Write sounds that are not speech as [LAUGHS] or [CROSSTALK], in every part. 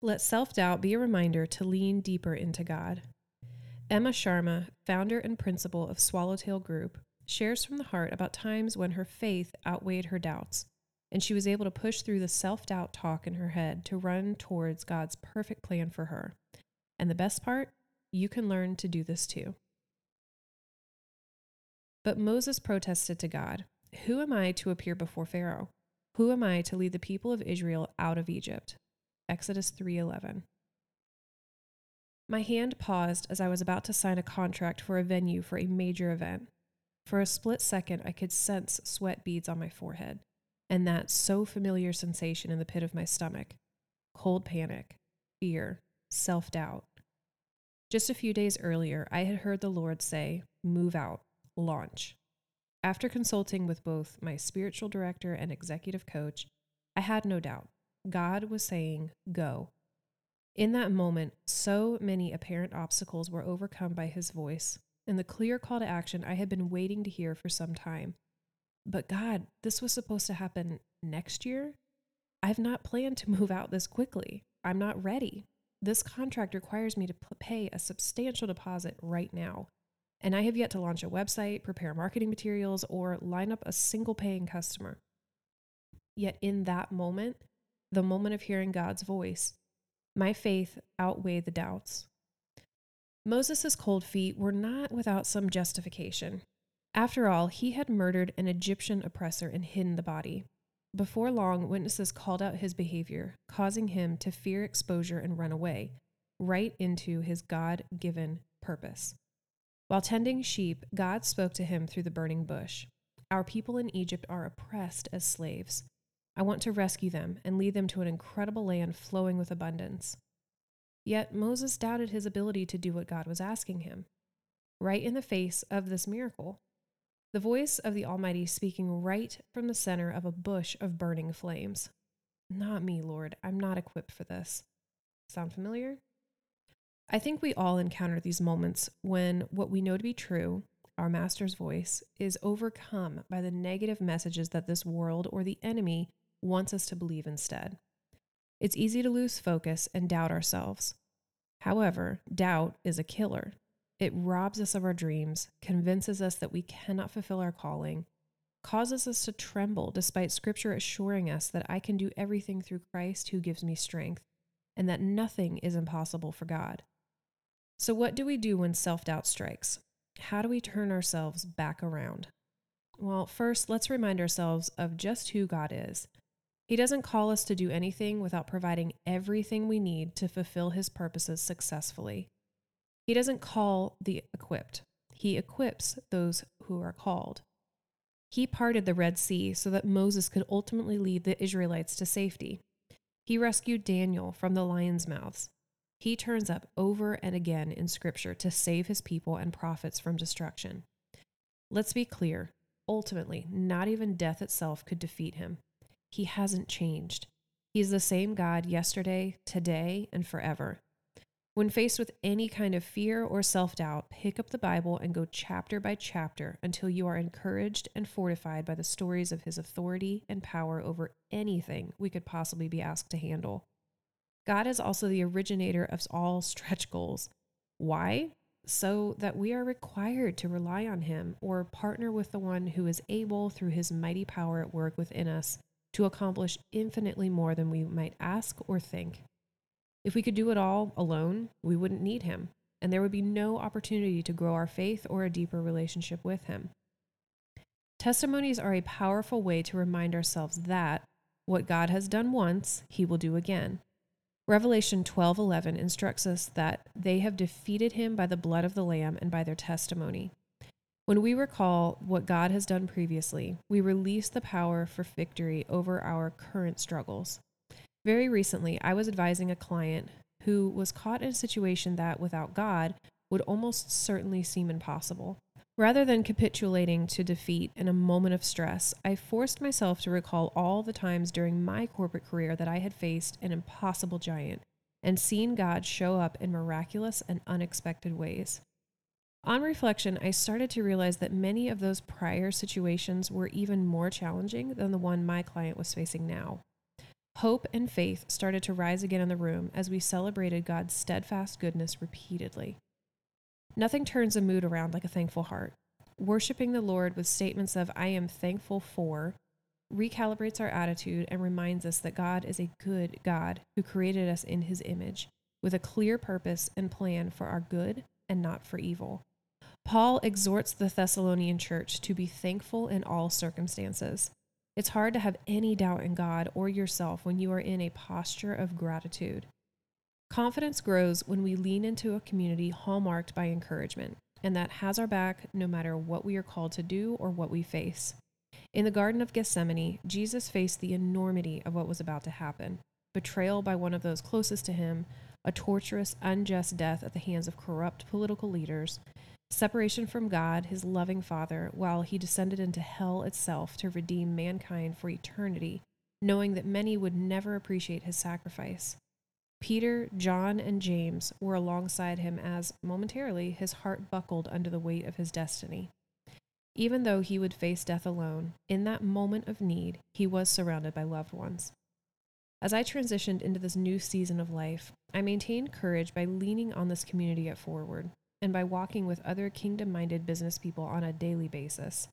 Let self doubt be a reminder to lean deeper into God. Emma Sharma, founder and principal of Swallowtail Group, shares from the heart about times when her faith outweighed her doubts, and she was able to push through the self doubt talk in her head to run towards God's perfect plan for her. And the best part, you can learn to do this too. But Moses protested to God Who am I to appear before Pharaoh? Who am I to lead the people of Israel out of Egypt? Exodus 3:11. My hand paused as I was about to sign a contract for a venue for a major event. For a split second, I could sense sweat beads on my forehead, and that so familiar sensation in the pit of my stomach cold panic, fear, self doubt. Just a few days earlier, I had heard the Lord say, Move out, launch. After consulting with both my spiritual director and executive coach, I had no doubt. God was saying, Go. In that moment, so many apparent obstacles were overcome by his voice and the clear call to action I had been waiting to hear for some time. But God, this was supposed to happen next year? I've not planned to [LAUGHS] move out this quickly. I'm not ready. This contract requires me to pay a substantial deposit right now. And I have yet to launch a website, prepare marketing materials, or line up a single paying customer. Yet in that moment, the moment of hearing God's voice, my faith outweighed the doubts. Moses' cold feet were not without some justification. After all, he had murdered an Egyptian oppressor and hidden the body. Before long, witnesses called out his behavior, causing him to fear exposure and run away, right into his God given purpose. While tending sheep, God spoke to him through the burning bush. Our people in Egypt are oppressed as slaves. I want to rescue them and lead them to an incredible land flowing with abundance. Yet Moses doubted his ability to do what God was asking him. Right in the face of this miracle, the voice of the Almighty speaking right from the center of a bush of burning flames. Not me, Lord. I'm not equipped for this. Sound familiar? I think we all encounter these moments when what we know to be true, our Master's voice, is overcome by the negative messages that this world or the enemy wants us to believe instead. It's easy to lose focus and doubt ourselves. However, doubt is a killer. It robs us of our dreams, convinces us that we cannot fulfill our calling, causes us to tremble despite scripture assuring us that I can do everything through Christ who gives me strength, and that nothing is impossible for God. So, what do we do when self doubt strikes? How do we turn ourselves back around? Well, first, let's remind ourselves of just who God is. He doesn't call us to do anything without providing everything we need to fulfill his purposes successfully. He doesn't call the equipped, he equips those who are called. He parted the Red Sea so that Moses could ultimately lead the Israelites to safety. He rescued Daniel from the lion's mouths. He turns up over and again in Scripture to save his people and prophets from destruction. Let's be clear ultimately, not even death itself could defeat him. He hasn't changed. He's the same God yesterday, today, and forever. When faced with any kind of fear or self doubt, pick up the Bible and go chapter by chapter until you are encouraged and fortified by the stories of his authority and power over anything we could possibly be asked to handle. God is also the originator of all stretch goals. Why? So that we are required to rely on him or partner with the one who is able, through his mighty power at work within us, to accomplish infinitely more than we might ask or think. If we could do it all alone, we wouldn't need him, and there would be no opportunity to grow our faith or a deeper relationship with him. Testimonies are a powerful way to remind ourselves that what God has done once, he will do again. Revelation 12:11 instructs us that they have defeated him by the blood of the lamb and by their testimony. When we recall what God has done previously, we release the power for victory over our current struggles. Very recently, I was advising a client who was caught in a situation that, without God, would almost certainly seem impossible. Rather than capitulating to defeat in a moment of stress, I forced myself to recall all the times during my corporate career that I had faced an impossible giant and seen God show up in miraculous and unexpected ways. On reflection, I started to realize that many of those prior situations were even more challenging than the one my client was facing now. Hope and faith started to rise again in the room as we celebrated God's steadfast goodness repeatedly. Nothing turns a mood around like a thankful heart. Worshipping the Lord with statements of, I am thankful for, recalibrates our attitude and reminds us that God is a good God who created us in his image with a clear purpose and plan for our good and not for evil. Paul exhorts the Thessalonian church to be thankful in all circumstances. It's hard to have any doubt in God or yourself when you are in a posture of gratitude. Confidence grows when we lean into a community hallmarked by encouragement and that has our back no matter what we are called to do or what we face. In the Garden of Gethsemane, Jesus faced the enormity of what was about to happen betrayal by one of those closest to him, a torturous, unjust death at the hands of corrupt political leaders, separation from God, his loving Father, while he descended into hell itself to redeem mankind for eternity, knowing that many would never appreciate his sacrifice. Peter, John, and James were alongside him as, momentarily, his heart buckled under the weight of his destiny. Even though he would face death alone, in that moment of need, he was surrounded by loved ones. As I transitioned into this new season of life, I maintained courage by leaning on this community at Forward and by walking with other kingdom minded business people on a daily basis.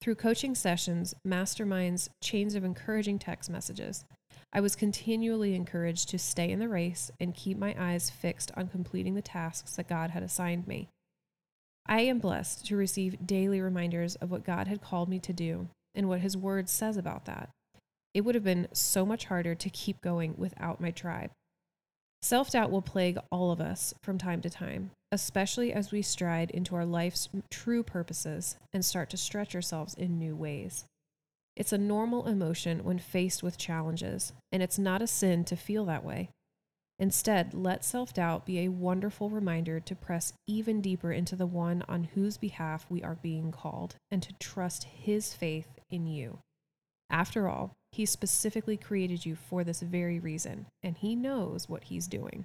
Through coaching sessions, masterminds, chains of encouraging text messages, I was continually encouraged to stay in the race and keep my eyes fixed on completing the tasks that God had assigned me. I am blessed to receive daily reminders of what God had called me to do and what His Word says about that. It would have been so much harder to keep going without my tribe. Self doubt will plague all of us from time to time, especially as we stride into our life's true purposes and start to stretch ourselves in new ways. It's a normal emotion when faced with challenges, and it's not a sin to feel that way. Instead, let self doubt be a wonderful reminder to press even deeper into the one on whose behalf we are being called and to trust his faith in you. After all, he specifically created you for this very reason, and he knows what he's doing.